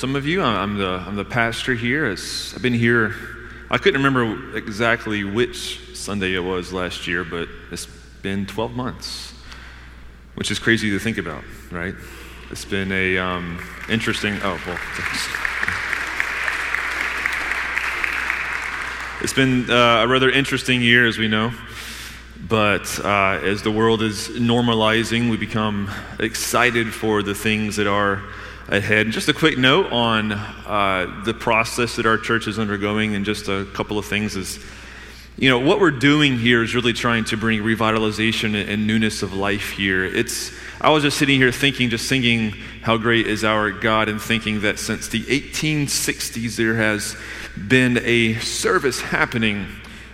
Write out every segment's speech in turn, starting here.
some of you. I'm the, I'm the pastor here. It's, I've been here, I couldn't remember exactly which Sunday it was last year, but it's been 12 months, which is crazy to think about, right? It's been a um, interesting, oh, well, thanks. It's been uh, a rather interesting year, as we know. But uh, as the world is normalizing, we become excited for the things that are ahead. Just a quick note on uh, the process that our church is undergoing, and just a couple of things is, you know, what we're doing here is really trying to bring revitalization and newness of life here. It's, I was just sitting here thinking, just singing, How Great is Our God, and thinking that since the 1860s, there has been a service happening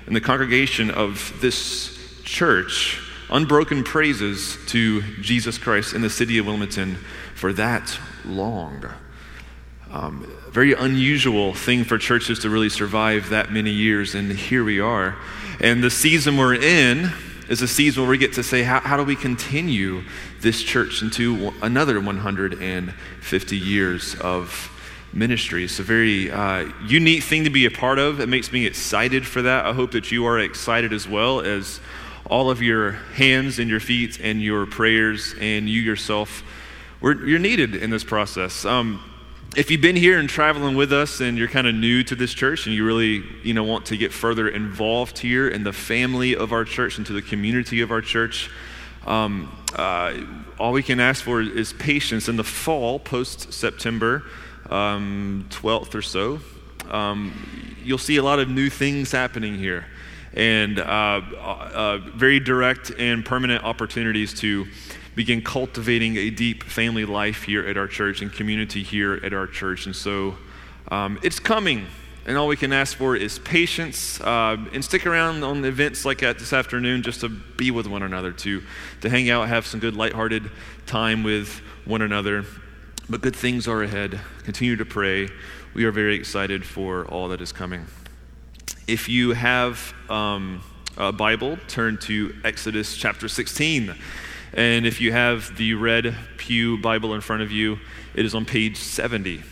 in the congregation of this church, unbroken praises to Jesus Christ in the city of Wilmington for that long. Um, very unusual thing for churches to really survive that many years, and here we are. And the season we're in is a season where we get to say, how, how do we continue this church into another 150 years of ministry. It's a very uh, unique thing to be a part of. It makes me excited for that. I hope that you are excited as well as all of your hands and your feet and your prayers and you yourself. We're, you're needed in this process. Um, if you've been here and traveling with us and you're kind of new to this church and you really you know want to get further involved here in the family of our church and to the community of our church um, uh, all we can ask for is patience in the fall post september um, 12th or so, um, you'll see a lot of new things happening here and uh, uh, very direct and permanent opportunities to begin cultivating a deep family life here at our church and community here at our church. And so um, it's coming. And all we can ask for is patience uh, and stick around on events like that this afternoon just to be with one another, to, to hang out, have some good lighthearted time with one another. But good things are ahead. Continue to pray. We are very excited for all that is coming. If you have um, a Bible, turn to Exodus chapter 16. And if you have the red Pew Bible in front of you, it is on page 70.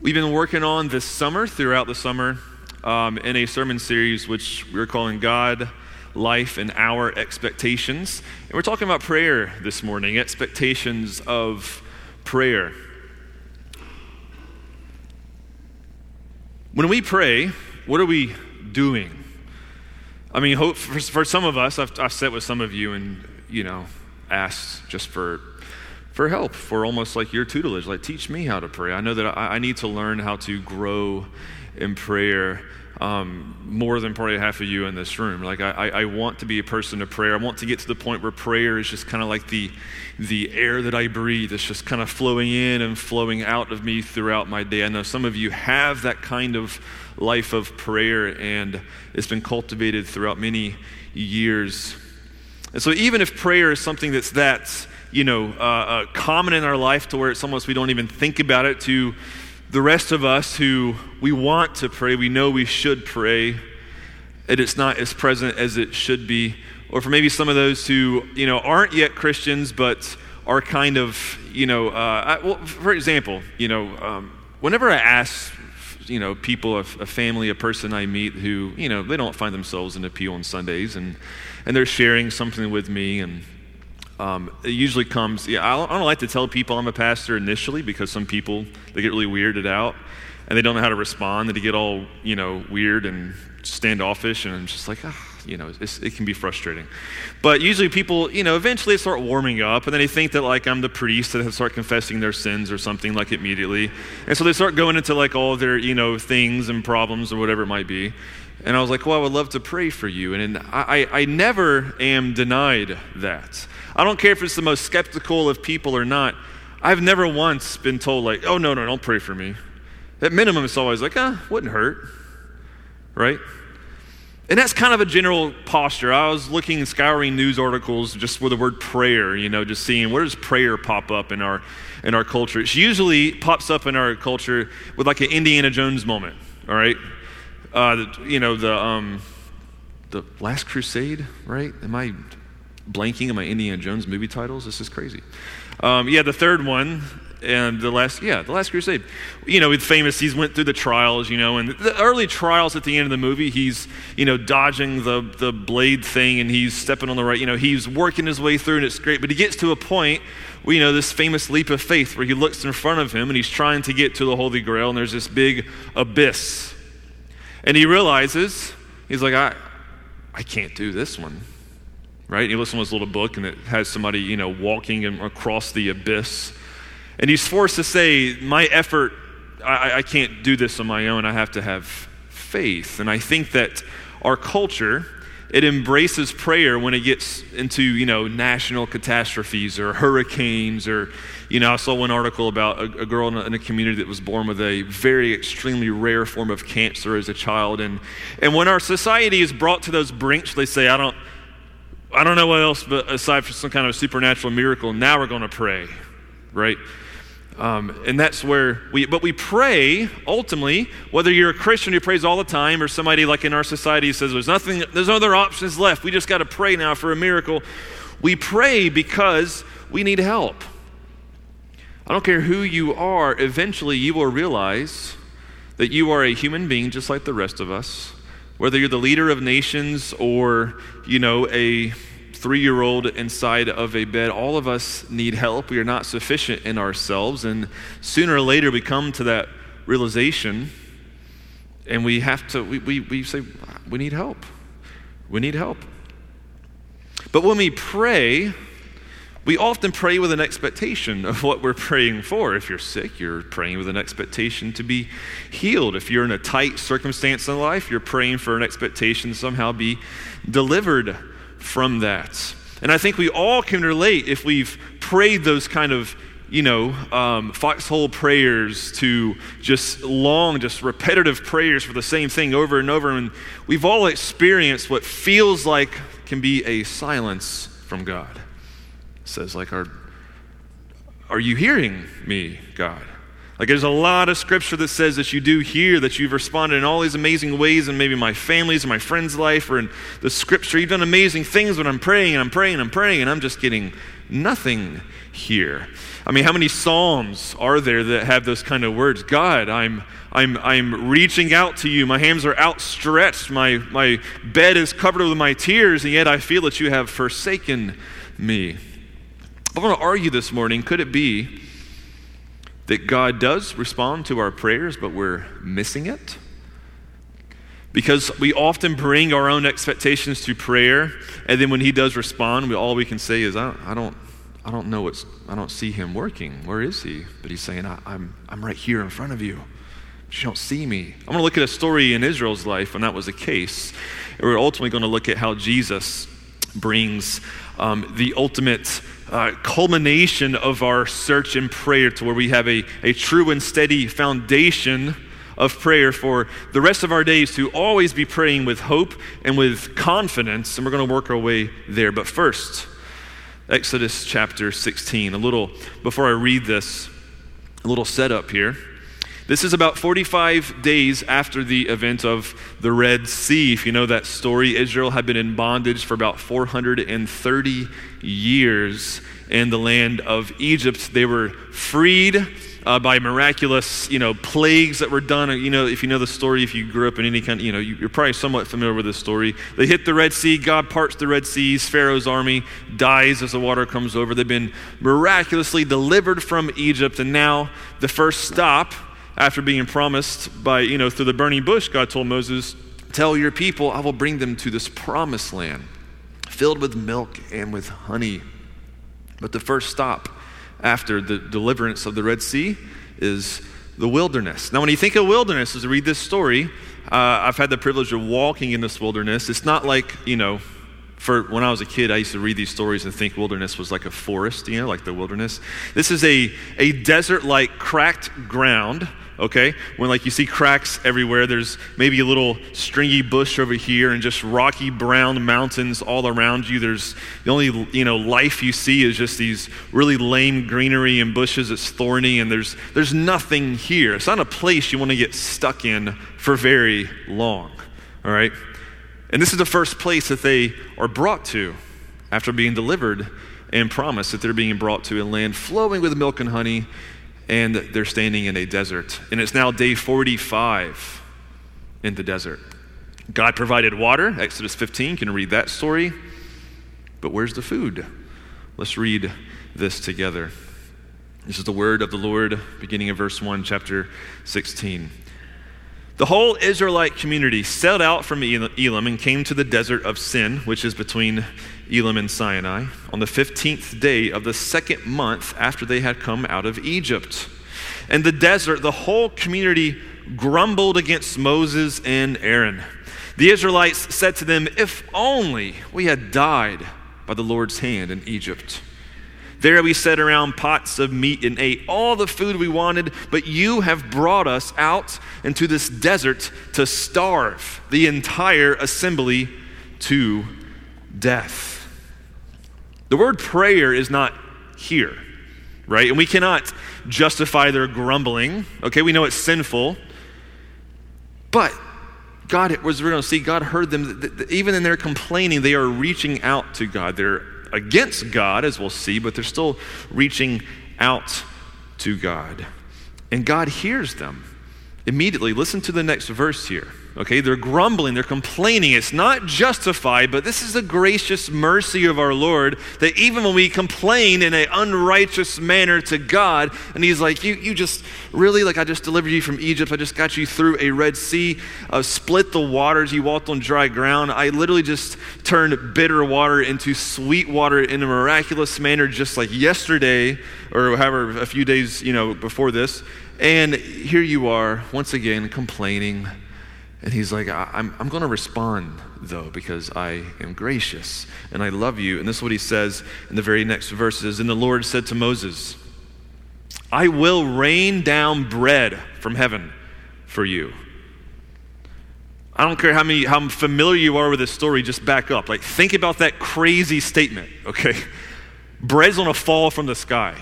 We've been working on this summer, throughout the summer, um, in a sermon series which we're calling God life and our expectations. And we're talking about prayer this morning, expectations of prayer. When we pray, what are we doing? I mean, hope for, for some of us, I've, I've sat with some of you and, you know, asked just for for help, for almost like your tutelage. Like, teach me how to pray. I know that I, I need to learn how to grow in prayer um, more than probably half of you in this room. Like, I, I want to be a person of prayer. I want to get to the point where prayer is just kind of like the, the air that I breathe. It's just kind of flowing in and flowing out of me throughout my day. I know some of you have that kind of life of prayer, and it's been cultivated throughout many years. And so, even if prayer is something that's that, you know, uh, uh, common in our life to where it's almost we don't even think about it, to the rest of us who we want to pray, we know we should pray, and it's not as present as it should be. Or for maybe some of those who, you know, aren't yet Christians, but are kind of, you know, uh, I, well, for example, you know, um, whenever I ask, you know, people, a, a, family, a person I meet who, you know, they don't find themselves in a pew on Sundays, and, and they're sharing something with me, and um, it usually comes, yeah, I don't, I don't, like to tell people I'm a pastor initially because some people, they get really weirded out and they don't know how to respond and they get all, you know, weird and standoffish and I'm just like, ah, you know, it can be frustrating. But usually people, you know, eventually they start warming up and then they think that like I'm the priest and they start confessing their sins or something like immediately. And so they start going into like all their, you know, things and problems or whatever it might be. And I was like, well, I would love to pray for you. And I, I, I never am denied that. I don't care if it's the most skeptical of people or not. I've never once been told, like, oh, no, no, don't pray for me. At minimum, it's always like, ah, wouldn't hurt, right? And that's kind of a general posture. I was looking and scouring news articles just with the word prayer, you know, just seeing where does prayer pop up in our in our culture. It usually pops up in our culture with like an Indiana Jones moment, all right? Uh, you know, the um, the Last Crusade, right? Am I blanking on my Indiana Jones movie titles. This is crazy. Um, yeah, the third one and the last, yeah, the last crusade. You know, it's famous. He's went through the trials, you know, and the early trials at the end of the movie, he's, you know, dodging the, the blade thing and he's stepping on the right, you know, he's working his way through and it's great. But he gets to a point you know, this famous leap of faith where he looks in front of him and he's trying to get to the Holy Grail and there's this big abyss. And he realizes, he's like, I, I can't do this one right? He listen to this little book, and it has somebody, you know, walking across the abyss. And he's forced to say, My effort, I, I can't do this on my own. I have to have faith. And I think that our culture, it embraces prayer when it gets into, you know, national catastrophes or hurricanes or, you know, I saw one article about a, a girl in a, in a, community that was born with a very extremely rare form of cancer as a child. And, and when our society is brought to those brinks, they say, I don't, I don't know what else but aside from some kind of supernatural miracle, now we're going to pray, right? Um, and that's where we, but we pray ultimately, whether you're a Christian who prays all the time or somebody like in our society says there's nothing, there's no other options left. We just got to pray now for a miracle. We pray because we need help. I don't care who you are, eventually you will realize that you are a human being just like the rest of us. Whether you're the leader of nations or, you know, a three year old inside of a bed, all of us need help. We are not sufficient in ourselves. And sooner or later, we come to that realization and we have to, we, we, we say, we need help. We need help. But when we pray, we often pray with an expectation of what we're praying for. If you're sick, you're praying with an expectation to be healed. If you're in a tight circumstance in life, you're praying for an expectation to somehow be delivered from that. And I think we all can relate if we've prayed those kind of, you know, um, foxhole prayers to just long, just repetitive prayers for the same thing over and over. And we've all experienced what feels like can be a silence from God. It says, like, are, are you hearing me, God? Like, there's a lot of scripture that says that you do hear, that you've responded in all these amazing ways in maybe my family's and my friend's life or in the scripture. You've done amazing things when I'm praying and I'm praying and I'm praying and I'm just getting nothing here. I mean, how many Psalms are there that have those kind of words? God, I'm, I'm, I'm reaching out to you. My hands are outstretched. My, my bed is covered with my tears, and yet I feel that you have forsaken me. I want to argue this morning could it be that God does respond to our prayers, but we're missing it. Because we often bring our own expectations to prayer, and then when He does respond, we, all we can say is, I don't, I don't, I don't know what's, I don't see Him working. Where is He? But He's saying, I, I'm, I'm right here in front of you. But you don't see me. I'm going to look at a story in Israel's life when that was the case. And we're ultimately going to look at how Jesus brings um, the ultimate uh, culmination of our search and prayer to where we have a, a true and steady foundation of prayer for the rest of our days to always be praying with hope and with confidence. And we're going to work our way there. But first, Exodus chapter 16. A little, before I read this, a little setup here. This is about 45 days after the event of the Red Sea. If you know that story, Israel had been in bondage for about 430 years in the land of Egypt. They were freed uh, by miraculous, you know, plagues that were done. You know, if you know the story, if you grew up in any kind, you know, you're probably somewhat familiar with this story. They hit the Red Sea. God parts the Red Seas. Pharaoh's army dies as the water comes over. They've been miraculously delivered from Egypt, and now the first stop after being promised by, you know, through the burning bush, God told Moses, Tell your people, I will bring them to this promised land filled with milk and with honey. But the first stop after the deliverance of the Red Sea is the wilderness. Now, when you think of wilderness, as I read this story, uh, I've had the privilege of walking in this wilderness. It's not like, you know, for when I was a kid, I used to read these stories and think wilderness was like a forest, you know, like the wilderness. This is a, a desert like cracked ground okay? When like you see cracks everywhere, there's maybe a little stringy bush over here and just rocky brown mountains all around you. There's the only, you know, life you see is just these really lame greenery and bushes. It's thorny and there's there's nothing here. It's not a place you want to get stuck in for very long. All right? And this is the first place that they are brought to after being delivered and promised that they're being brought to a land flowing with milk and honey and they're standing in a desert. And it's now day 45 in the desert. God provided water, Exodus 15, can read that story. But where's the food? Let's read this together. This is the word of the Lord, beginning in verse 1, chapter 16. The whole Israelite community set out from Elim and came to the desert of Sin, which is between Elim and Sinai, on the 15th day of the second month after they had come out of Egypt. In the desert, the whole community grumbled against Moses and Aaron. The Israelites said to them, If only we had died by the Lord's hand in Egypt. There we sat around pots of meat and ate all the food we wanted, but you have brought us out into this desert to starve the entire assembly to death. The word prayer is not here, right? And we cannot justify their grumbling. Okay, we know it's sinful. But God, it was we're going to see, God heard them. Even in their complaining, they are reaching out to God. They're against God, as we'll see, but they're still reaching out to God. And God hears them immediately. Listen to the next verse here. Okay, they're grumbling, they're complaining. It's not justified, but this is the gracious mercy of our Lord that even when we complain in an unrighteous manner to God, and He's like, You, you just really, like, I just delivered you from Egypt, I just got you through a Red Sea, uh, split the waters, you walked on dry ground. I literally just turned bitter water into sweet water in a miraculous manner, just like yesterday, or however, a few days, you know, before this. And here you are, once again, complaining and he's like, I'm, I'm going to respond, though, because I am gracious and I love you. And this is what he says in the very next verses. And the Lord said to Moses, I will rain down bread from heaven for you. I don't care how, many, how familiar you are with this story, just back up. Like, think about that crazy statement, okay? Bread's to fall from the sky.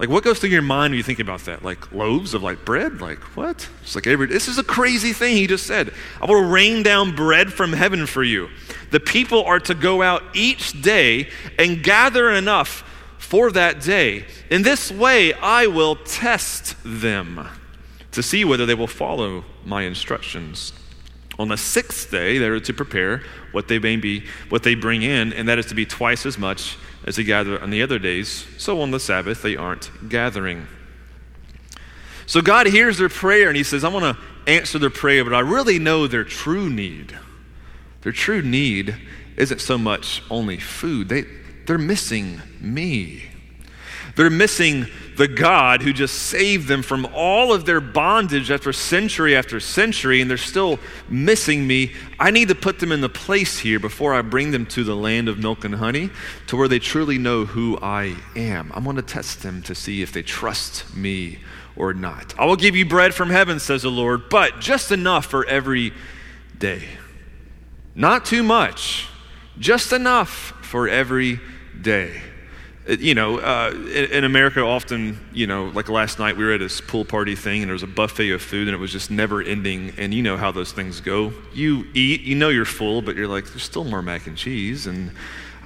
Like, what goes through your mind when you think about that? Like loaves of like bread? Like what? It's like every. This is a crazy thing he just said. I will rain down bread from heaven for you. The people are to go out each day and gather enough for that day. In this way, I will test them to see whether they will follow my instructions. On the sixth day, they are to prepare what they may be, what they bring in, and that is to be twice as much as they gather on the other days, so on the Sabbath they aren't gathering. So God hears their prayer and He says, I want to answer their prayer, but I really know their true need. Their true need isn't so much only food, they, they're missing me. They're missing the God who just saved them from all of their bondage after century after century, and they're still missing me. I need to put them in the place here before I bring them to the land of milk and honey to where they truly know who I am. I'm going to test them to see if they trust me or not. I will give you bread from heaven, says the Lord, but just enough for every day. Not too much, just enough for every day you know, uh, in, in, America, often, you know, like last night we were at this pool party thing and there was a buffet of food and it was just never ending. And you know how those things go. You eat, you know you're full, but you're like, there's still more mac and cheese. And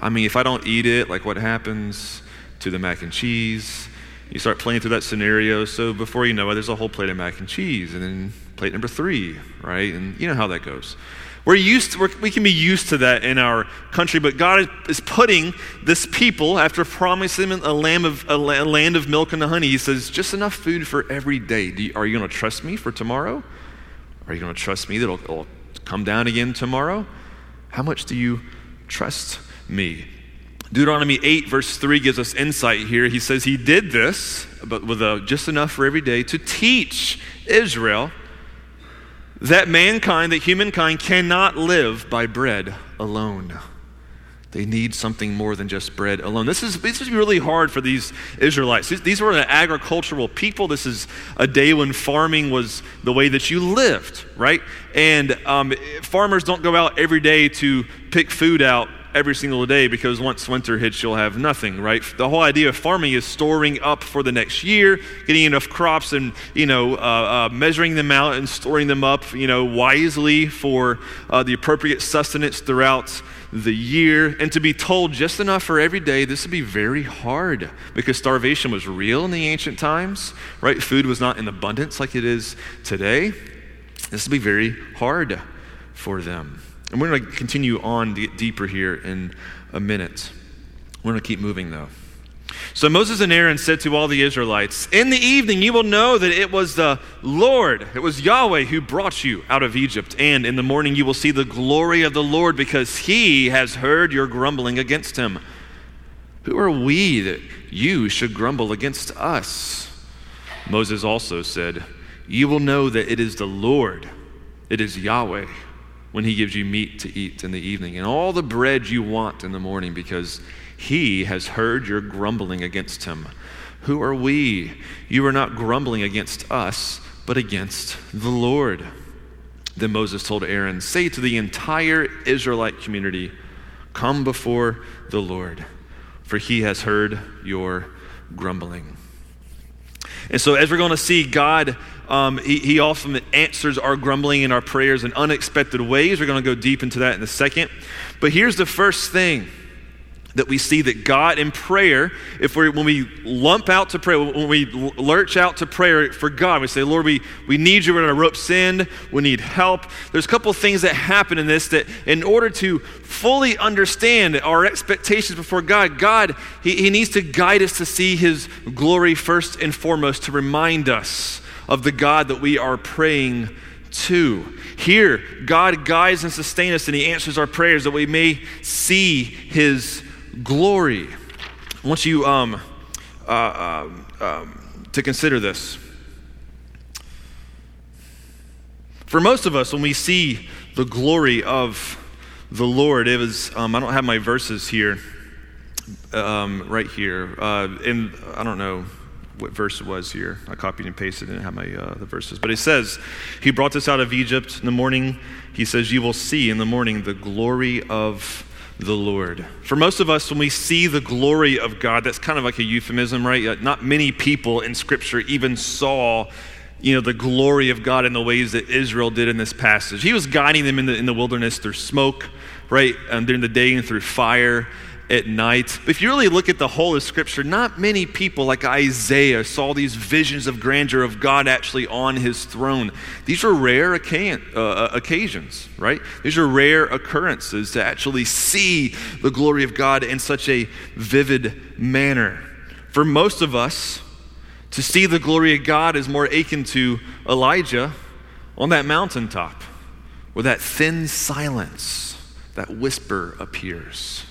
I mean, if I don't eat it, like what happens to the mac and cheese? You start playing through that scenario. So before you know it, there's a whole plate of mac and cheese. And then plate number three, right? And you know how that goes. We're used to, we're, we can be used to that in our country, but God is putting this people, after promising them a, lamb of, a land of milk and honey, He says, just enough food for every day. You, are you going to trust me for tomorrow? Are you going to trust me that it'll, it'll come down again tomorrow? How much do you trust me? Deuteronomy 8, verse 3 gives us insight here. He says he did this, but with a, just enough for every day, to teach Israel that mankind, that humankind cannot live by bread alone. They need something more than just bread alone. This is, this is really hard for these Israelites. These were an agricultural people. This is a day when farming was the way that you lived, right? And um, farmers don't go out every day to pick food out every single day because once winter hits, you'll have nothing, right? The whole idea of farming is storing up for the next year, getting enough crops and, you know, uh, uh, measuring them out and storing them up, you know, wisely for uh, the appropriate sustenance throughout the year. And to be told just enough for every day, this would be very hard because starvation was real in the ancient times, right? Food was not in abundance like it is today. This would be very hard for them. And we're going to continue on to get deeper here in a minute. We're going to keep moving though. So Moses and Aaron said to all the Israelites, In the evening you will know that it was the Lord, it was Yahweh who brought you out of Egypt. And in the morning you will see the glory of the Lord because he has heard your grumbling against him. Who are we that you should grumble against us? Moses also said, You will know that it is the Lord, it is Yahweh, when he gives you meat to eat in the evening, and all the bread you want in the morning, because he has heard your grumbling against him. Who are we? You are not grumbling against us, but against the Lord. Then Moses told Aaron, Say to the entire Israelite community, Come before the Lord, for he has heard your grumbling. And so, as we're going to see, God, um, he, he often answers our grumbling and our prayers in unexpected ways. We're going to go deep into that in a second. But here's the first thing that we see that God in prayer, if we when we lump out to prayer, when we lurch out to prayer for God, we say, Lord, we, we need you, we're in a rope sin, we need help. There's a couple things that happen in this that in order to fully understand our expectations before God, God, he, he needs to guide us to see his glory first and foremost, to remind us of the God that we are praying to. Here, God guides and sustains us and he answers our prayers that we may see his glory. I want you um, uh, uh, um, to consider this. For most of us, when we see the glory of the Lord, it was, um, I don't have my verses here, um, right here. Uh, in, I don't know what verse it was here. I copied and pasted, didn't have my, uh, the verses. But it says, He brought us out of Egypt in the morning. He says, You will see in the morning the glory of the Lord. For most of us, when we see the glory of God, that's kind of like a euphemism, right? Not many people in Scripture even saw you know, the glory of God in the ways that Israel did in this passage. He was guiding them in the, in the wilderness through smoke, right? And during the day and through fire at night. If you really look at the whole of Scripture, not many people like Isaiah saw these visions of grandeur of God actually on his throne. These are rare uh, uh, occasions, right? These are rare occurrences to actually see the glory of God in such a vivid manner. For most of us, to see the glory of God is more akin to Elijah on that mountaintop where that thin silence, that whisper appears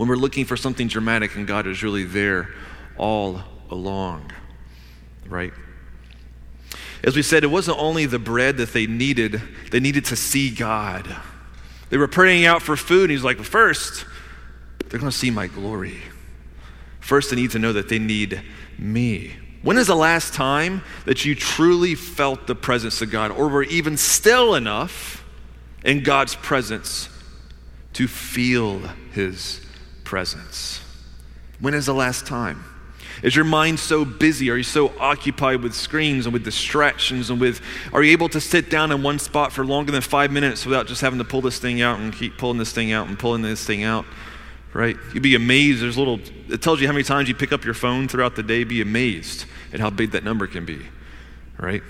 when we're looking for something dramatic and God is really there all along, right? As we said, it wasn't only the bread that they needed, they needed to see God. They were praying out for food, and he's like, first, they're going to see my glory. First, they need to know that they need me. When is the last time that you truly felt the presence of God or were even still enough in God's presence to feel his presence? When is the last time? Is your mind so busy? Are you so occupied with screens and with distractions and with, are you able to sit down in one spot for longer than five minutes without just having to pull this thing out and keep pulling this thing out and pulling this thing out? Right? You'd be amazed. There's little, it tells you how many times you pick up your phone throughout the day. Be amazed at how big that number can be. Right?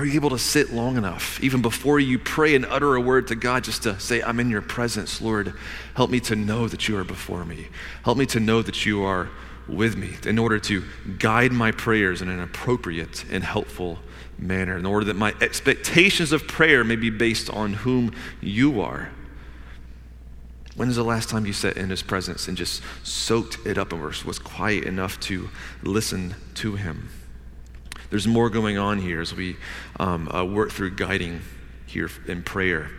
Are you able to sit long enough, even before you pray and utter a word to God, just to say, I'm in your presence, Lord? Help me to know that you are before me. Help me to know that you are with me in order to guide my prayers in an appropriate and helpful manner, in order that my expectations of prayer may be based on whom you are. When is the last time you sat in his presence and just soaked it up and was quiet enough to listen to him? There's more going on here as we um, uh, work through guiding here in prayer.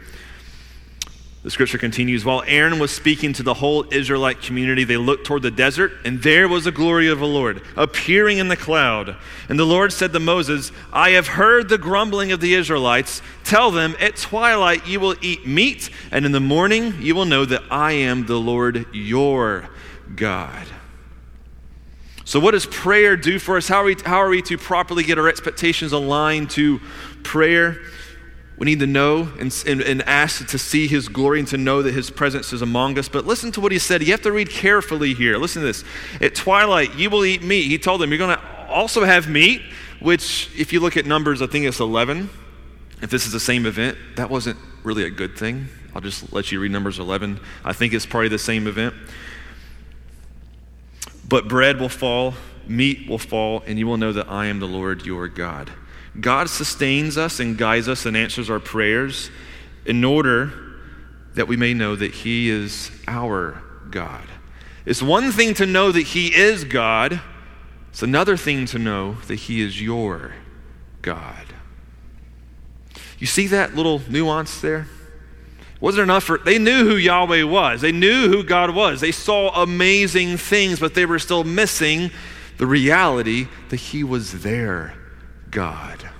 The scripture continues While Aaron was speaking to the whole Israelite community, they looked toward the desert, and there was the glory of the Lord appearing in the cloud. And the Lord said to Moses, I have heard the grumbling of the Israelites. Tell them, at twilight you will eat meat, and in the morning you will know that I am the Lord your God. So, what does prayer do for us? How are we, how are we to properly get our expectations aligned to prayer? We need to know and, and, and, ask to see His glory and to know that His presence is among us. But listen to what He said. You have to read carefully here. Listen to this. At twilight, you will eat meat. He told them, You're going to also have meat, which, if you look at Numbers, I think it's 11. If this is the same event, that wasn't really a good thing. I'll just let you read Numbers 11. I think it's probably the same event. But bread will fall, meat will fall, and you will know that I am the Lord your God. God sustains us and guides us and answers our prayers in order that we may know that He is our God. It's one thing to know that He is God, it's another thing to know that He is your God. You see that little nuance there? Wasn't enough for they knew who Yahweh was. They knew who God was. They saw amazing things, but they were still missing the reality that He was their God.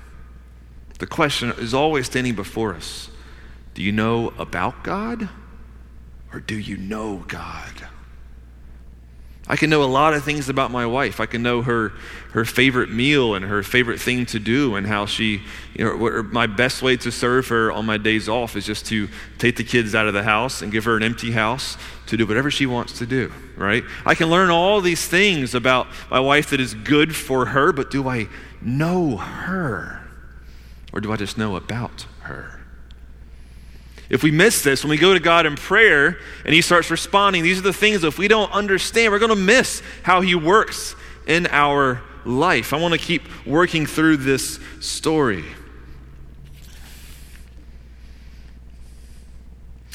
The question is always standing before us Do you know about God or do you know God? I can know a lot of things about my wife. I can know her, her favorite meal and her favorite thing to do, and how she, you know, my best way to serve her on my days off is just to take the kids out of the house and give her an empty house to do whatever she wants to do, right? I can learn all these things about my wife that is good for her, but do I know her? Or do I just know about her? If we miss this, when we go to God in prayer and He starts responding, these are the things that if we don't understand, we're going to miss how He works in our life. I want to keep working through this story.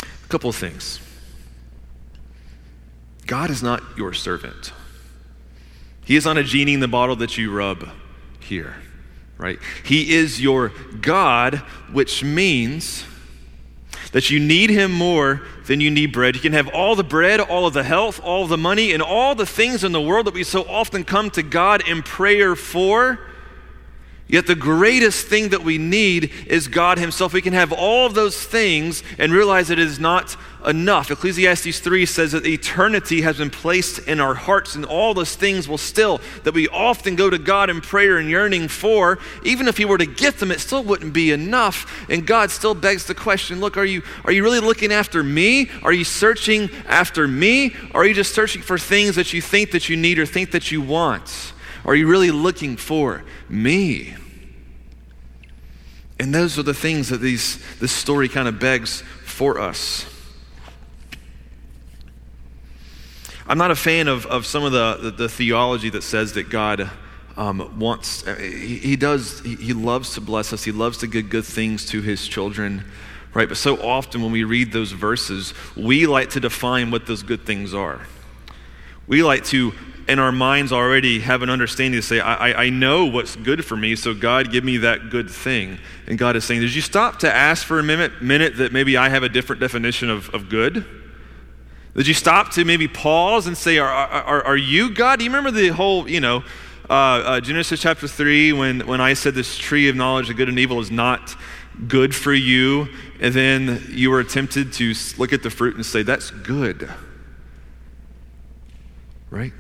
A couple of things. God is not your servant. He is not a genie in the bottle that you rub here, right? He is your God, which means that you need him more than you need bread. You can have all the bread, all of the health, all the money, and all the things in the world that we so often come to God in prayer for. Yet the greatest thing that we need is God Himself. We can have all of those things and realize it is not enough. Ecclesiastes 3 says that eternity has been placed in our hearts, and all those things will still, that we often go to God in prayer and yearning for. Even if He were to get them, it still wouldn't be enough. And God still begs the question look, are you, are you really looking after me? Are you searching after me? Or are you just searching for things that you think that you need or think that you want? Are you really looking for me? And those are the things that these, this story kind of begs for us. I'm not a fan of, of some of the, the, the theology that says that God um, wants, uh, he, he does, he, he loves to bless us, he loves to give good things to his children, right? But so often when we read those verses, we like to define what those good things are. We like to in our minds already have an understanding to say, I, I know what's good for me, so God, give me that good thing. And God is saying, Did you stop to ask for a minute, minute that maybe I have a different definition of, of good? Did you stop to maybe pause and say, Are, are, are you God? Do you remember the whole, you know, uh, uh, Genesis chapter 3 when, when I said this tree of knowledge of good and evil is not good for you? And then you were tempted to look at the fruit and say, That's good. Right?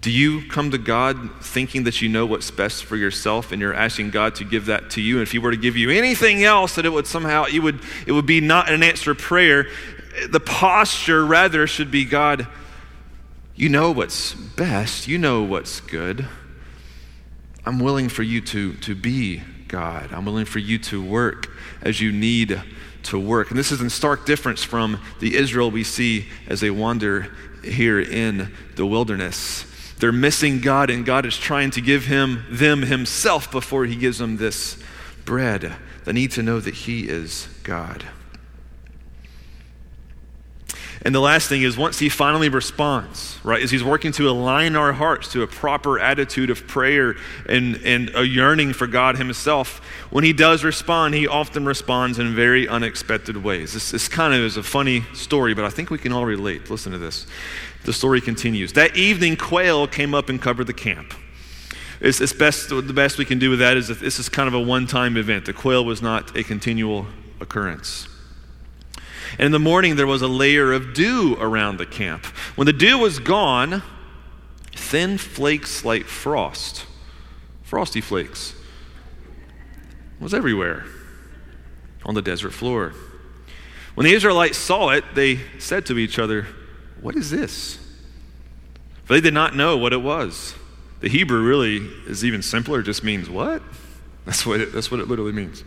Do you come to God thinking that you know what's best for yourself and you're asking God to give that to you? And if He were to give you anything else, that it would somehow, it would, it would be not an answer prayer. The posture, rather, should be God, you know what's best, you know what's good. I'm willing for you to, to be God. I'm willing for you to work as you need to work. And this is in stark difference from the Israel we see as they wander here in the wilderness. They're missing God, and God is trying to give him them himself before he gives them this bread. They need to know that he is God. And the last thing is, once he finally responds, right, is he's working to align our hearts to a proper attitude of prayer and, and a yearning for God himself. When he does respond, he often responds in very unexpected ways. This, this kind of is a funny story, but I think we can all relate. Listen to this. The story continues. That evening, quail came up and covered the camp. It's, it's best, the best we can do with that is that this is kind of a one time event. The quail was not a continual occurrence. And in the morning, there was a layer of dew around the camp. When the dew was gone, thin flakes like frost, frosty flakes, was everywhere on the desert floor. When the Israelites saw it, they said to each other, what is this? For they did not know what it was. The Hebrew really is even simpler, just means what? That's what it, that's what it literally means.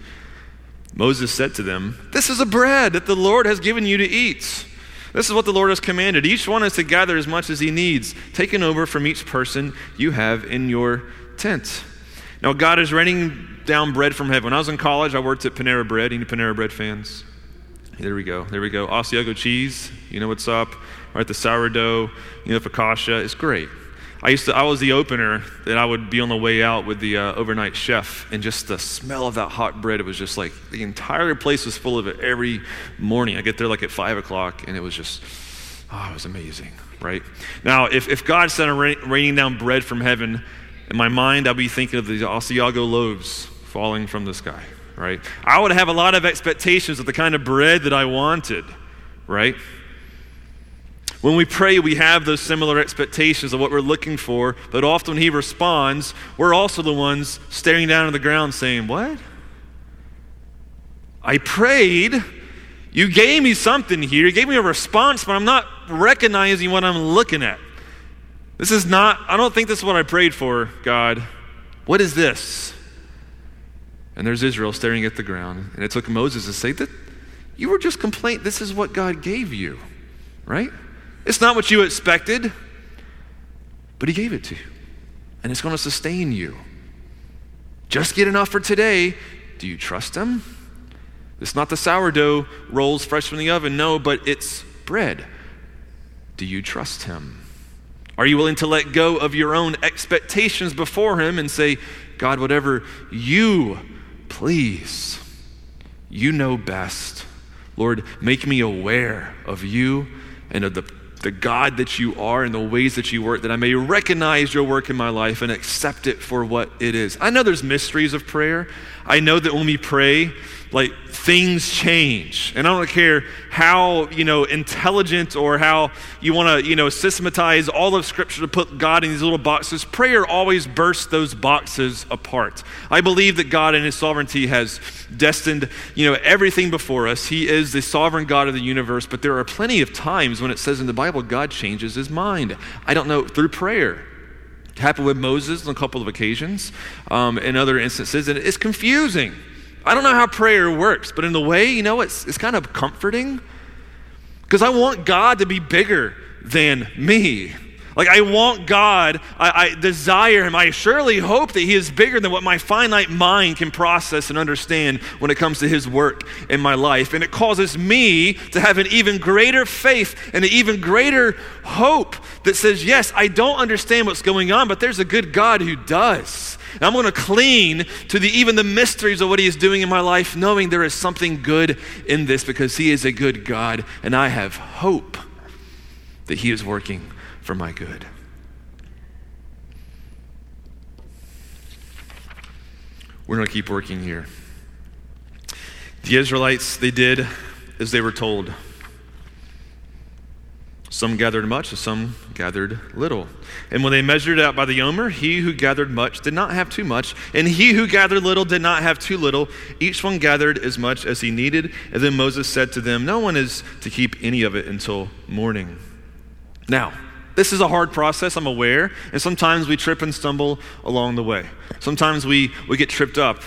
Moses said to them, This is a bread that the Lord has given you to eat. This is what the Lord has commanded. Each one is to gather as much as he needs, taken over from each person you have in your tent. Now, God is raining down bread from heaven. When I was in college, I worked at Panera Bread. Any Panera Bread fans? There we go. There we go. Asiago cheese. You know what's up. All right, the sourdough, you know, focaccia. It's great. I used to, I was the opener and I would be on the way out with the uh, overnight chef, and just the smell of that hot bread, it was just like the entire place was full of it every morning. I get there like at five o'clock, and it was just, oh, it was amazing, right? Now, if, if God sent a rain, raining down bread from heaven, in my mind, I'd be thinking of the Asiago loaves falling from the sky, right? I would have a lot of expectations of the kind of bread that I wanted, right? When we pray, we have those similar expectations of what we're looking for, but often when He responds, we're also the ones staring down at the ground saying, What? I prayed. You gave me something here. You gave me a response, but I'm not recognizing what I'm looking at. This is not, I don't think this is what I prayed for, God. What is this? And there's Israel staring at the ground. And it took Moses to say that you were just complaining. This is what God gave you, right? It's not what you expected, but He gave it to you. And it's going to sustain you. Just get enough for today. Do you trust Him? It's not the sourdough rolls fresh from the oven, no, but it's bread. Do you trust Him? Are you willing to let go of your own expectations before Him and say, God, whatever you please, you know best. Lord, make me aware of you and of the the God that you are and the ways that you work, that I may recognize your work in my life and accept it for what it is. I know there's mysteries of prayer. I know that when we pray, like things change. And i don't care how you know intelligent or how you want to you know systematize all of scripture to put god in these little boxes prayer always bursts those boxes apart. I believe that god in his sovereignty has destined you know everything before us. He is the sovereign god of the universe but there are plenty of times when it says in the bible god changes his mind. I don't know through prayer. Happened with moses on a couple of occasions um, in other instances and it's confusing I don't know how prayer works, but in a way, you know, it's, it's kind of comforting because I want God to be bigger than me. Like, I want God, I, I, desire Him. I surely hope that He is bigger than what my finite mind can process and understand when it comes to His work in my life. And it causes me to have an even greater faith and an even greater hope that says, Yes, I don't understand what's going on, but there's a good God who does. And I'm going to cling to the, even the mysteries of what He is doing in my life, knowing there is something good in this because He is a good God, and I have hope that He is working for my good. We're going to keep working here. The Israelites, they did as they were told. Some gathered much, some gathered little. And when they measured it out by the omer, he who gathered much did not have too much, and he who gathered little did not have too little. Each one gathered as much as he needed. And then Moses said to them, No one is to keep any of it until morning. Now, this is a hard process, I'm aware, and sometimes we trip and stumble along the way. Sometimes we, we get tripped up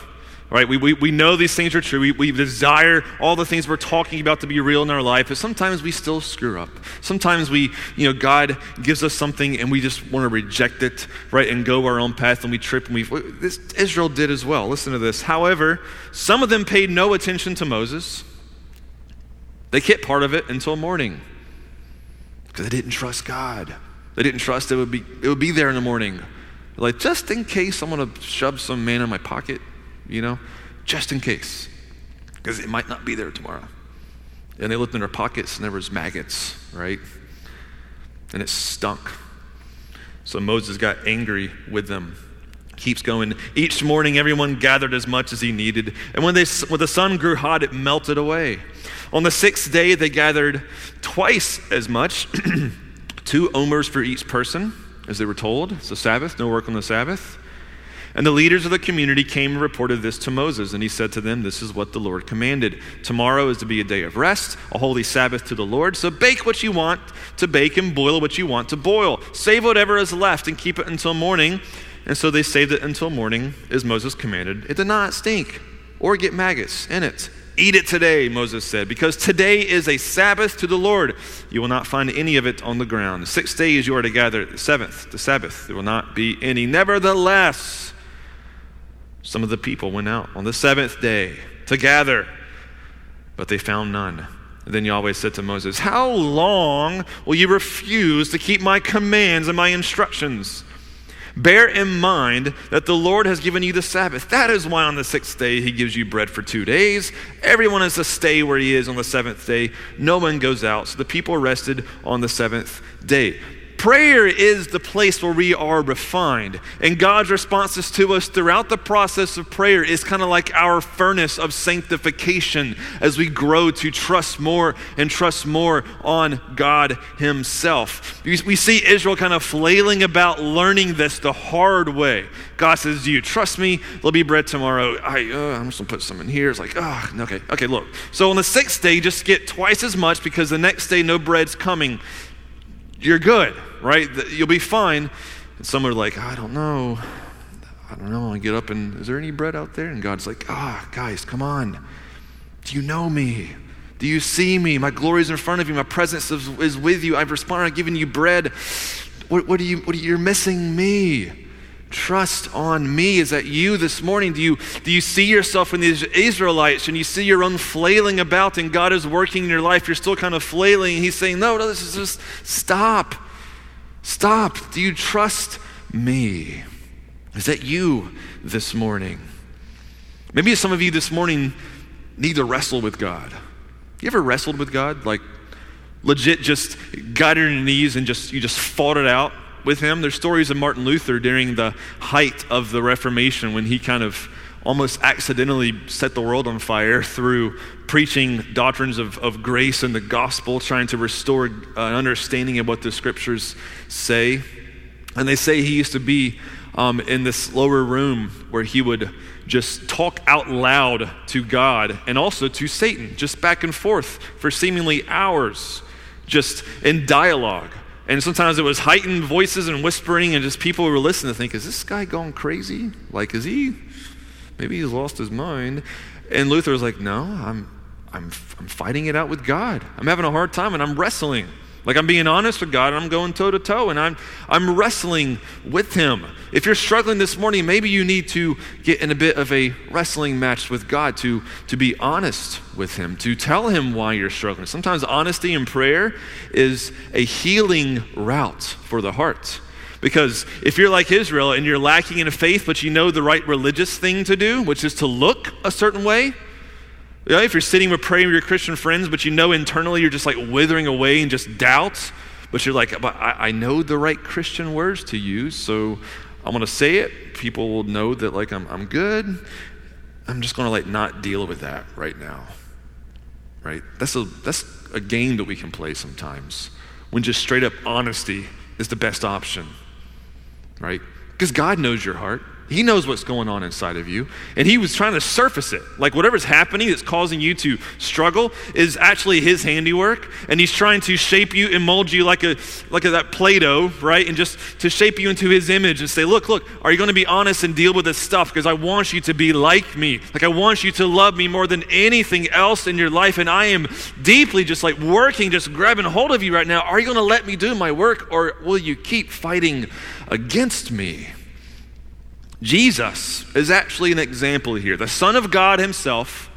right? We, we, we know these things are true. We, we desire all the things we're talking about to be real in our life, but sometimes we still screw up. Sometimes we, you know, God gives us something and we just want to reject it, right, and go our own path and we trip and we, this Israel did as well. Listen to this. However, some of them paid no attention to Moses. They kept part of it until morning because they didn't trust God. They didn't trust it would be, it would be there in the morning. Like, just in case I'm going to shove some man in my pocket, you know, just in case, because it might not be there tomorrow. And they looked in their pockets and there was maggots, right? And it stunk. So Moses got angry with them. Keeps going. Each morning, everyone gathered as much as he needed. And when, they, when the sun grew hot, it melted away. On the sixth day, they gathered twice as much, two omers for each person, as they were told. The Sabbath, no work on the Sabbath. And the leaders of the community came and reported this to Moses, and he said to them, This is what the Lord commanded. Tomorrow is to be a day of rest, a holy Sabbath to the Lord. So bake what you want to bake and boil what you want to boil. Save whatever is left and keep it until morning. And so they saved it until morning, as Moses commanded. It did not stink or get maggots in it. Eat it today, Moses said, because today is a Sabbath to the Lord. You will not find any of it on the ground. Six days you are to gather, the seventh, the Sabbath, there will not be any. Nevertheless, some of the people went out on the seventh day to gather, but they found none. Then Yahweh said to Moses, How long will you refuse to keep my commands and my instructions? Bear in mind that the Lord has given you the Sabbath. That is why on the sixth day he gives you bread for two days. Everyone is to stay where he is on the seventh day. No one goes out. So the people rested on the seventh day. Prayer is the place where we are refined. And God's responses to us throughout the process of prayer is kind of like our furnace of sanctification as we grow to trust more and trust more on God Himself. We see Israel kind of flailing about learning this the hard way. God says, Do you trust me? There'll be bread tomorrow. I, uh, I'm just going to put some in here. It's like, oh, okay, okay, look. So on the sixth day, just get twice as much because the next day no bread's coming. You're good right? You'll be fine. And some are like, I don't know. I don't know. I get up and, is there any bread out there? And God's like, ah, oh, guys, come on. Do you know me? Do you see me? My glory is in front of you. My presence is, is with you. I've responded. I've given you bread. What, what, are you, what are you, you're missing me. Trust on me. Is that you this morning? Do you, do you see yourself in these Israelites and you see your own flailing about and God is working in your life? You're still kind of flailing. He's saying, No, no, this is just stop. Stop. Do you trust me? Is that you this morning? Maybe some of you this morning need to wrestle with God. You ever wrestled with God? Like legit just got on your knees and just you just fought it out with him? There's stories of Martin Luther during the height of the Reformation when he kind of almost accidentally set the world on fire through preaching doctrines of, of grace and the gospel, trying to restore an understanding of what the scriptures say. And they say he used to be um, in this lower room where he would just talk out loud to God and also to Satan, just back and forth for seemingly hours, just in dialogue. And sometimes it was heightened voices and whispering, and just people who were listening to think, is this guy going crazy? Like, is he Maybe he's lost his mind. And Luther was like, No, I'm, I'm, I'm fighting it out with God. I'm having a hard time and I'm wrestling. Like I'm being honest with God and I'm going toe to toe and I'm, I'm wrestling with Him. If you're struggling this morning, maybe you need to get in a bit of a wrestling match with God to, to be honest with Him, to tell Him why you're struggling. Sometimes honesty in prayer is a healing route for the heart. Because if you're like Israel and you're lacking in a faith, but you know the right religious thing to do, which is to look a certain way, know, if you're sitting with praying with your Christian friends, but you know internally you're just like withering away and just doubt, but you're like, but I, I know the right Christian words to use, so I'm going to say it. People will know that like I'm, I'm good. I'm just going to like not deal with that right now. Right? That's a, that's a game that we can play sometimes when just straight up honesty is the best option right? Because God knows your heart. He knows what's going on inside of you. And He was trying to surface it. Like whatever's happening that's causing you to struggle is actually His handiwork. And He's trying to shape you and mold you like, a, like a, that Play Doh, right? And just to shape you into His image and say, look, look, are you going to be honest and deal with this stuff? Because I want you to be like me. Like I want you to love me more than anything else in your life. And I am deeply just like working, just grabbing hold of you right now. Are you going to let me do my work or will you keep fighting against me? Jesus is actually an example here. The Son of God Himself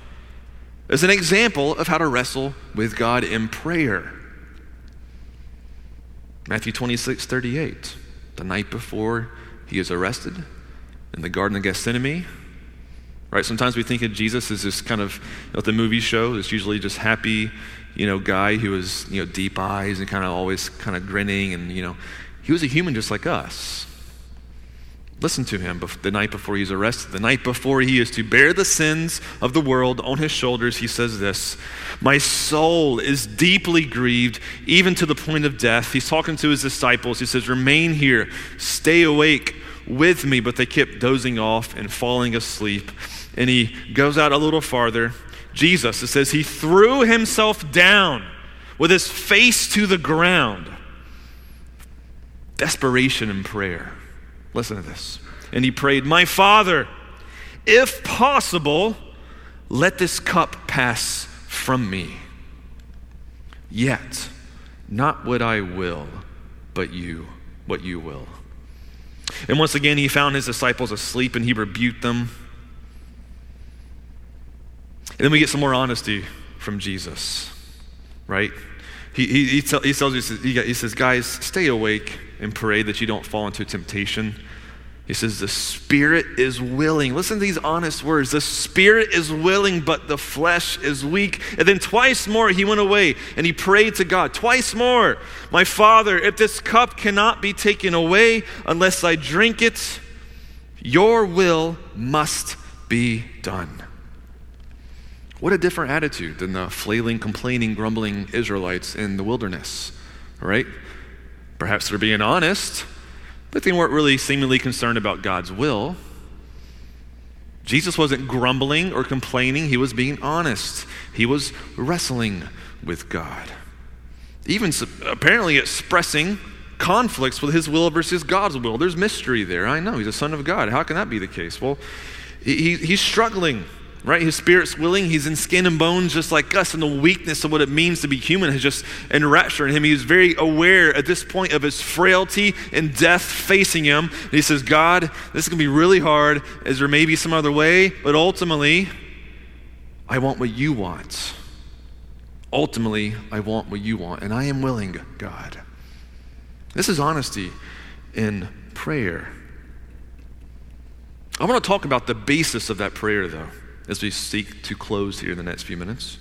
is an example of how to wrestle with God in prayer. Matthew 26, 38. The night before he is arrested in the Garden of Gethsemane. Right? Sometimes we think of Jesus as this kind of, you know, the movie show, this usually just happy, you know, guy who was, you know, deep eyes and kind of always kind of grinning and, you know, he was a human just like us. Listen to him the night before he's arrested. The night before he is to bear the sins of the world on his shoulders, he says this My soul is deeply grieved, even to the point of death. He's talking to his disciples. He says, Remain here, stay awake with me. But they kept dozing off and falling asleep. And he goes out a little farther. Jesus, it says, he threw himself down with his face to the ground. Desperation and prayer. Listen to this. And he prayed, My Father, if possible, let this cup pass from me. Yet, not what I will, but you, what you will. And once again, he found his disciples asleep and he rebuked them. And then we get some more honesty from Jesus, right? He, he, he, tell, he tells he says, guys, stay awake and pray that you don't fall into temptation. He says, The spirit is willing. Listen to these honest words. The spirit is willing, but the flesh is weak. And then twice more he went away and he prayed to God. Twice more, My Father, if this cup cannot be taken away unless I drink it, your will must be done. What a different attitude than the flailing, complaining, grumbling Israelites in the wilderness, right? Perhaps they're being honest but they weren't really seemingly concerned about God's will. Jesus wasn't grumbling or complaining, he was being honest. He was wrestling with God. Even apparently expressing conflicts with his will versus God's will. There's mystery there. I know. He's a son of God. How can that be the case? Well, he, he's struggling right? His spirit's willing. He's in skin and bones just like us, and the weakness of what it means to be human has just enraptured him. He's very aware at this point of his frailty and death facing him. And he says, God, this is going to be really hard. Is there maybe some other way? But ultimately, I want what you want. Ultimately, I want what you want, and I am willing, God. This is honesty in prayer. I want to talk about the basis of that prayer, though as we seek to close here in the next few minutes?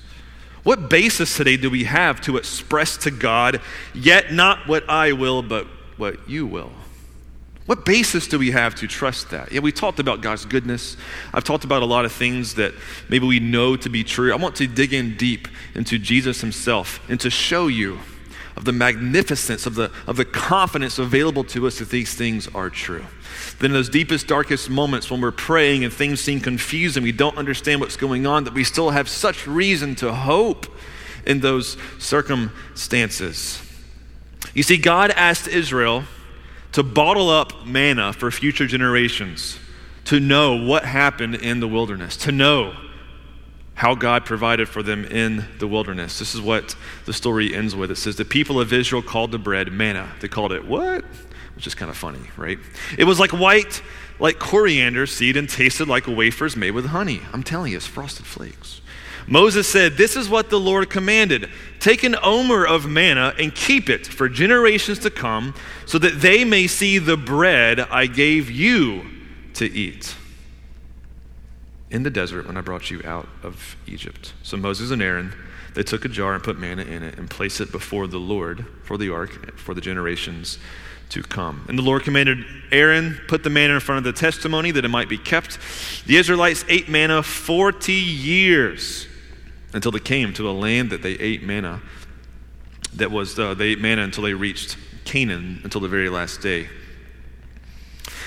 What basis today do we have to express to God, yet not what I will, but what you will? What basis do we have to trust that? Yeah, we talked about God's goodness. I've talked about a lot of things that maybe we know to be true. I want to dig in deep into Jesus himself and to show you of the magnificence, of the, of the confidence available to us that these things are true. In those deepest, darkest moments when we're praying and things seem confused and we don't understand what's going on, that we still have such reason to hope in those circumstances. You see, God asked Israel to bottle up manna for future generations, to know what happened in the wilderness, to know how God provided for them in the wilderness. This is what the story ends with. It says, The people of Israel called the bread manna. They called it what? Which is kind of funny, right? It was like white, like coriander seed and tasted like wafers made with honey. I'm telling you, it's frosted flakes. Moses said, This is what the Lord commanded take an omer of manna and keep it for generations to come, so that they may see the bread I gave you to eat in the desert when I brought you out of Egypt. So Moses and Aaron, they took a jar and put manna in it and placed it before the Lord for the ark for the generations to come. And the Lord commanded Aaron, put the manna in front of the testimony that it might be kept. The Israelites ate manna 40 years until they came to a land that they ate manna. That was, uh, they ate manna until they reached Canaan until the very last day.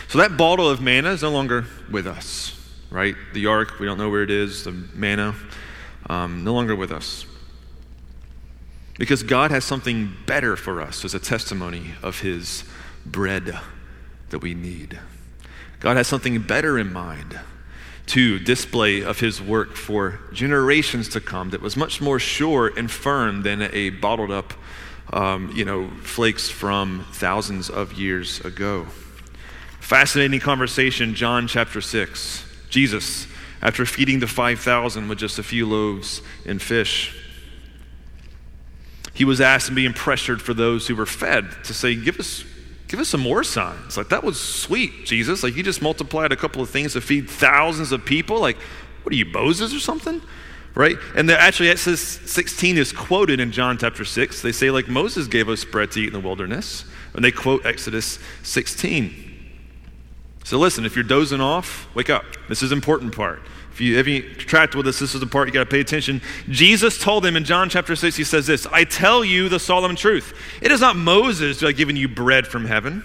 So that bottle of manna is no longer with us right? The ark, we don't know where it is, the manna, um, no longer with us. Because God has something better for us as a testimony of His bread that we need. God has something better in mind to display of His work for generations to come that was much more sure and firm than a bottled up, um, you know, flakes from thousands of years ago. Fascinating conversation, John chapter 6. Jesus, after feeding the 5,000 with just a few loaves and fish, he was asked and being pressured for those who were fed to say, Give us, give us some more signs. Like, that was sweet, Jesus. Like, you just multiplied a couple of things to feed thousands of people. Like, what are you, Moses or something? Right? And actually, Exodus 16 is quoted in John chapter 6. They say, like, Moses gave us bread to eat in the wilderness. And they quote Exodus 16. So listen, if you're dozing off, wake up. This is important part. If you have you tracked with us, this is the part you got to pay attention. Jesus told them in John chapter 6, he says this I tell you the solemn truth. It is not Moses who has given you bread from heaven.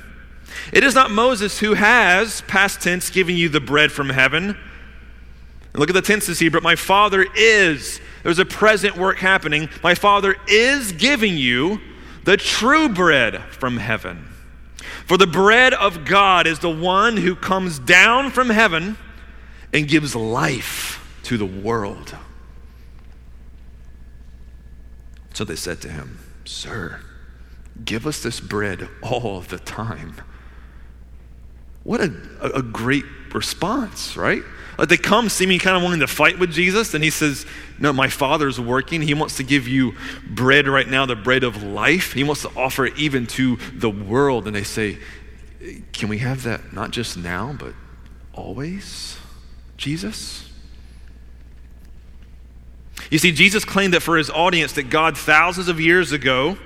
It is not Moses who has, past tense, given you the bread from heaven. And look at the tenses here, but my Father is. There's a present work happening. My Father is giving you the true bread from heaven. For the bread of God is the one who comes down from heaven and gives life to the world. So they said to him, Sir, give us this bread all the time. What a, a, great response, right? Like they come seeming kind of wanting to fight with Jesus, and he says, No, my Father's working. He wants to give you bread right now, the bread of life. He wants to offer it even to the world. And they say, Can we have that not just now, but always? Jesus? You see, Jesus claimed that for his audience, that God thousands of years ago,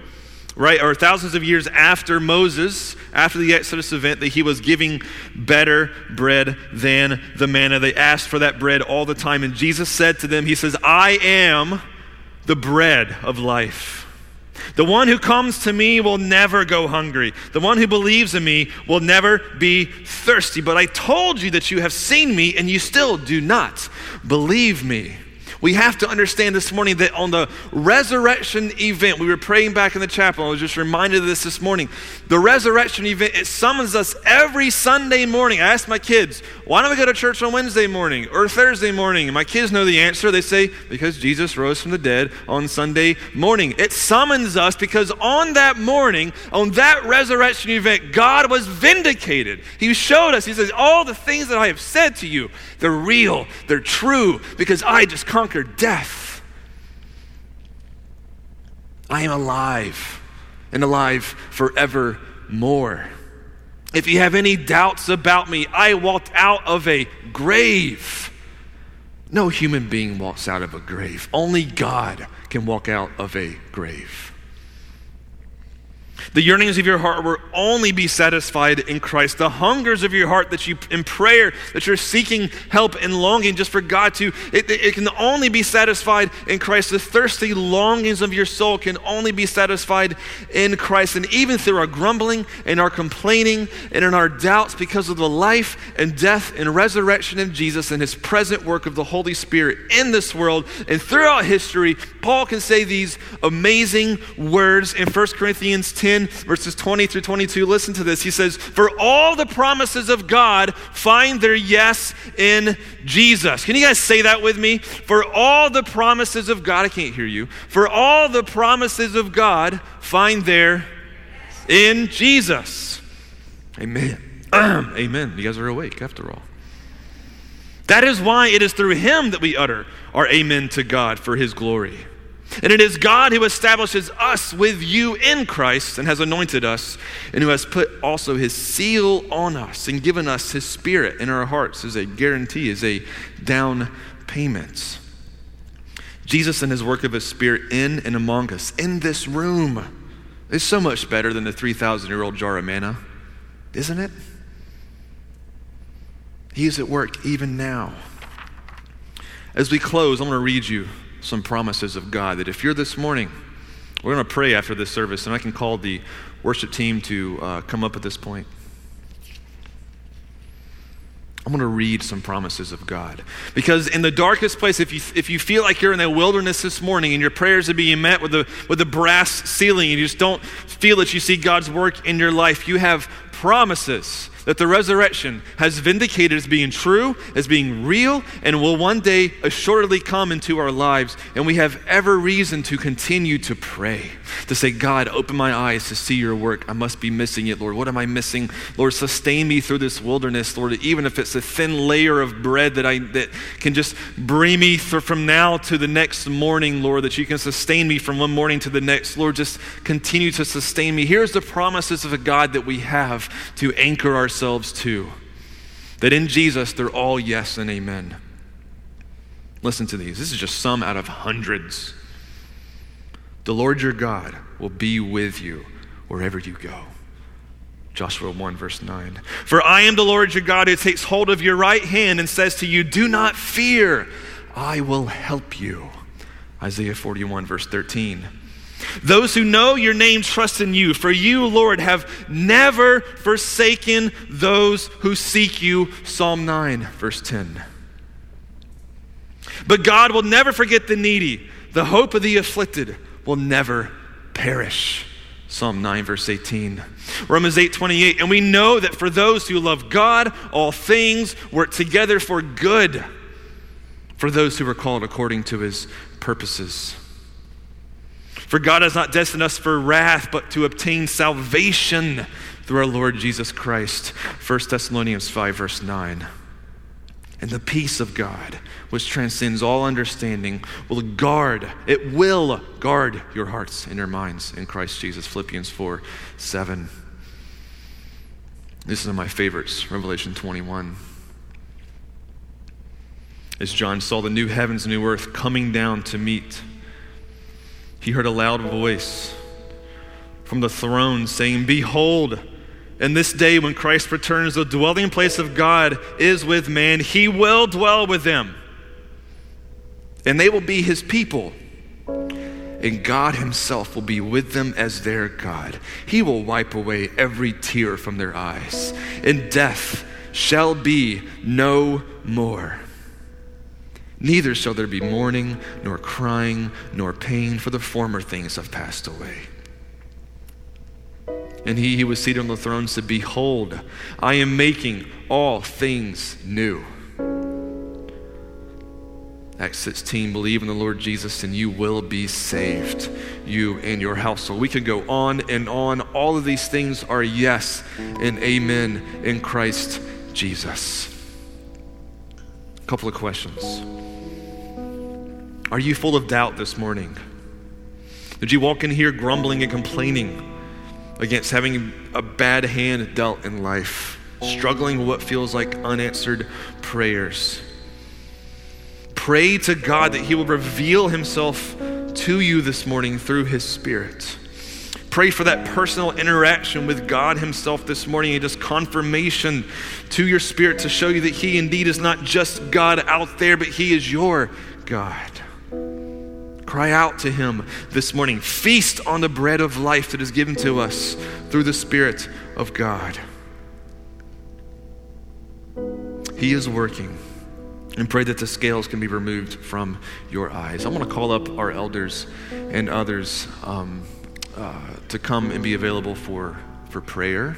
right, or thousands of years after Moses, after the Exodus event, that he was giving better bread than the manna. They asked for that bread all the time. And Jesus said to them, He says, I am the bread of life. The one who comes to me will never go hungry. The one who believes in me will never be thirsty. But I told you that you have seen me and you still do not believe me we have to understand this morning that on the resurrection event, we were praying back in the chapel. I was just reminded of this this morning. The resurrection event, it summons us every Sunday morning. I asked my kids, why don't we go to church on Wednesday morning or Thursday morning? And my kids know the answer. They say, because Jesus rose from the dead on Sunday morning. It summons us because on that morning, on that resurrection event, God was vindicated. He showed us, He says, all the things that I have said to you, they're real, they're true, because I just conquered death. I am alive and alive forevermore. If you have any doubts about me, I walked out of a grave. No human being walks out of a grave. Only God can walk out of a grave. The yearnings of your heart will only be satisfied in Christ. The hungers of your heart that you, in prayer, that you're seeking help and longing just for God to, it, it can only be satisfied in Christ. The thirsty longings of your soul can only be satisfied in Christ. And even through our grumbling and our complaining and in our doubts because of the life and death and resurrection of Jesus and his present work of the Holy Spirit in this world and throughout history, Paul can say these amazing words in 1 Corinthians 10 verses 20 through 22. Listen to this. He says, For all the promises of God find their yes in Jesus. Can you guys say that with me? For all the promises of God, I can't hear you. For all the promises of God find their in Jesus. Amen. Amen. You guys are awake after all. That is why it is through him that we utter our amen to God for his glory. And it is God who establishes us with you in Christ and has anointed us, and who has put also his seal on us and given us his spirit in our hearts as a guarantee, as a down payment. Jesus and his work of his spirit in and among us, in this room, is so much better than the 3,000 year old jar of manna, isn't it? He is at work even now. As we close, I'm going to read you some promises of God. That if you're this morning, we're going to pray after this service, and I can call the worship team to uh, come up at this point. I'm going to read some promises of God. Because in the darkest place, if you, if you feel like you're in the wilderness this morning and your prayers are being met with a, with a brass ceiling and you just don't feel that you see God's work in your life, you have promises that the resurrection has vindicated as being true, as being real, and will one day assuredly come into our lives. And we have ever reason to continue to pray, to say, God, open my eyes to see your work. I must be missing it, Lord. What am I missing? Lord, sustain me through this wilderness, Lord, even if it's a thin layer of bread that, I, that can just bring me from now to the next morning, Lord, that you can sustain me from one morning to the next. Lord, just continue to sustain me. Here's the promises of a God that we have to anchor ourselves to. That in Jesus, they're all yes and amen. Listen to these. This is just some out of hundreds. The Lord your God will be with you wherever you go. Joshua 1, verse 9. For I am the Lord your God who takes hold of your right hand and says to you, Do not fear, I will help you. Isaiah 41, verse 13. Those who know your name trust in you, for you, Lord, have never forsaken those who seek you. Psalm 9, verse 10. But God will never forget the needy. The hope of the afflicted will never perish. Psalm 9, verse 18. Romans 8, 28. And we know that for those who love God, all things work together for good for those who are called according to his purposes. For God has not destined us for wrath, but to obtain salvation through our Lord Jesus Christ. 1 Thessalonians 5, verse 9. And the peace of God, which transcends all understanding, will guard, it will guard your hearts and your minds in Christ Jesus. Philippians 4, 7. This is one of my favorites, Revelation 21. As John saw the new heavens and new earth coming down to meet, he heard a loud voice from the throne saying, Behold, in this day when Christ returns, the dwelling place of God is with man. He will dwell with them, and they will be his people. And God Himself will be with them as their God. He will wipe away every tear from their eyes, and death shall be no more. Neither shall there be mourning, nor crying, nor pain, for the former things have passed away. And he who was seated on the throne said, Behold, I am making all things new. Acts 16, believe in the Lord Jesus and you will be saved, you and your household. We could go on and on. All of these things are yes and amen in Christ Jesus. A couple of questions. Are you full of doubt this morning? Did you walk in here grumbling and complaining against having a bad hand dealt in life, struggling with what feels like unanswered prayers? Pray to God that He will reveal Himself to you this morning through His Spirit. Pray for that personal interaction with God Himself this morning and just confirmation to your spirit to show you that He indeed is not just God out there, but He is your God. Cry out to Him this morning. Feast on the bread of life that is given to us through the Spirit of God. He is working. And pray that the scales can be removed from your eyes. I want to call up our elders and others um, uh, to come and be available for, for prayer.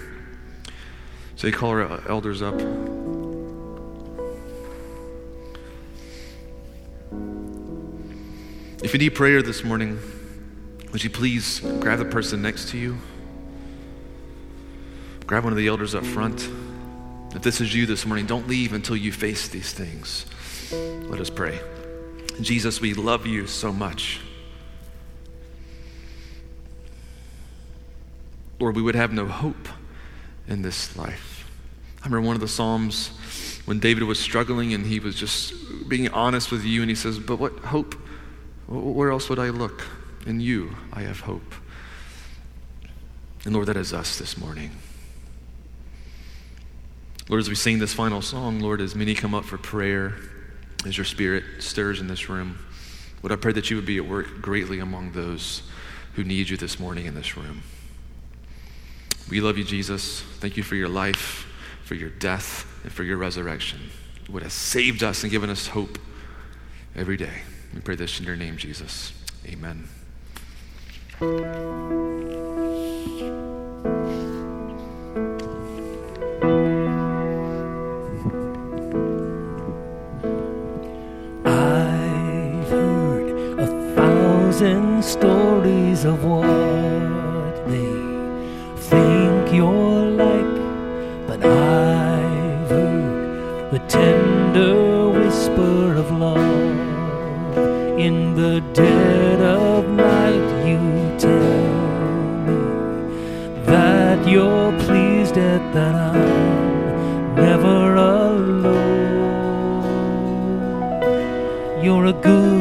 So you call our elders up. If you need prayer this morning, would you please grab the person next to you? Grab one of the elders up front. If this is you this morning, don't leave until you face these things. Let us pray. Jesus, we love you so much. Lord, we would have no hope in this life. I remember one of the Psalms when David was struggling and he was just being honest with you, and he says, But what hope? Where else would I look? In you, I have hope. And Lord, that is us this morning. Lord, as we sing this final song, Lord, as many come up for prayer, as your spirit stirs in this room, Lord, I pray that you would be at work greatly among those who need you this morning in this room. We love you, Jesus. Thank you for your life, for your death, and for your resurrection. What has saved us and given us hope every day. We pray this in your name, Jesus. Amen. I've heard a thousand stories of what they think you're like, but I've heard the tender the dead of night. You tell me that you're pleased at that I'm never alone. You're a good, good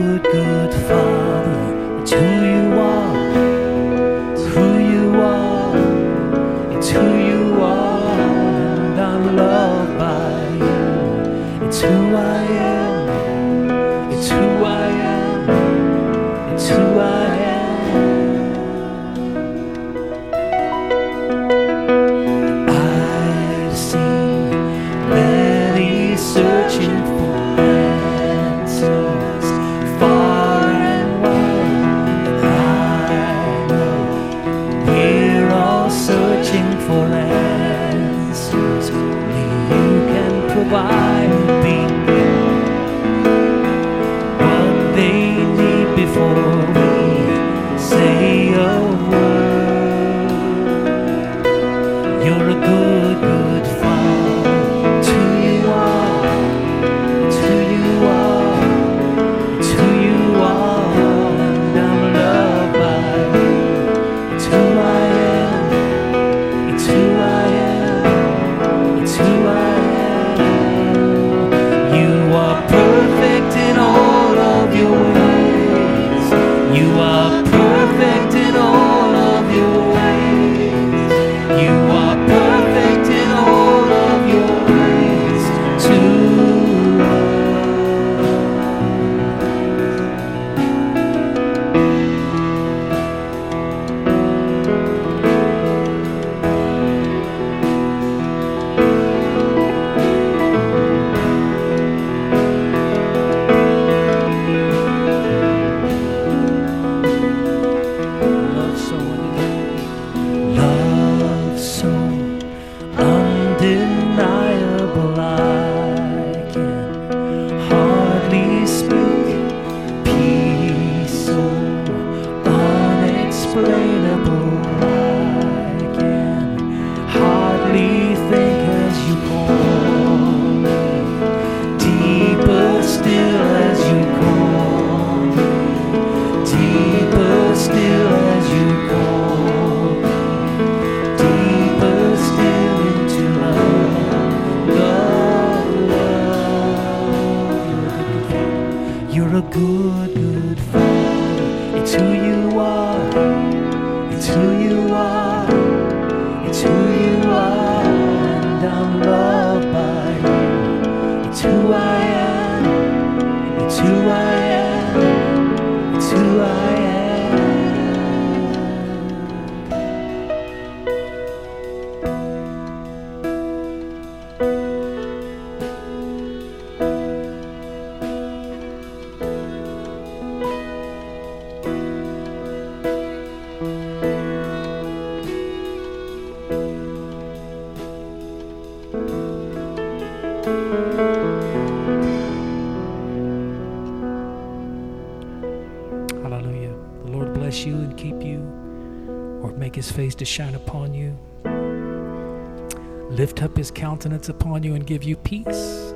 countenance upon you and give you peace.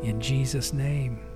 In Jesus' name.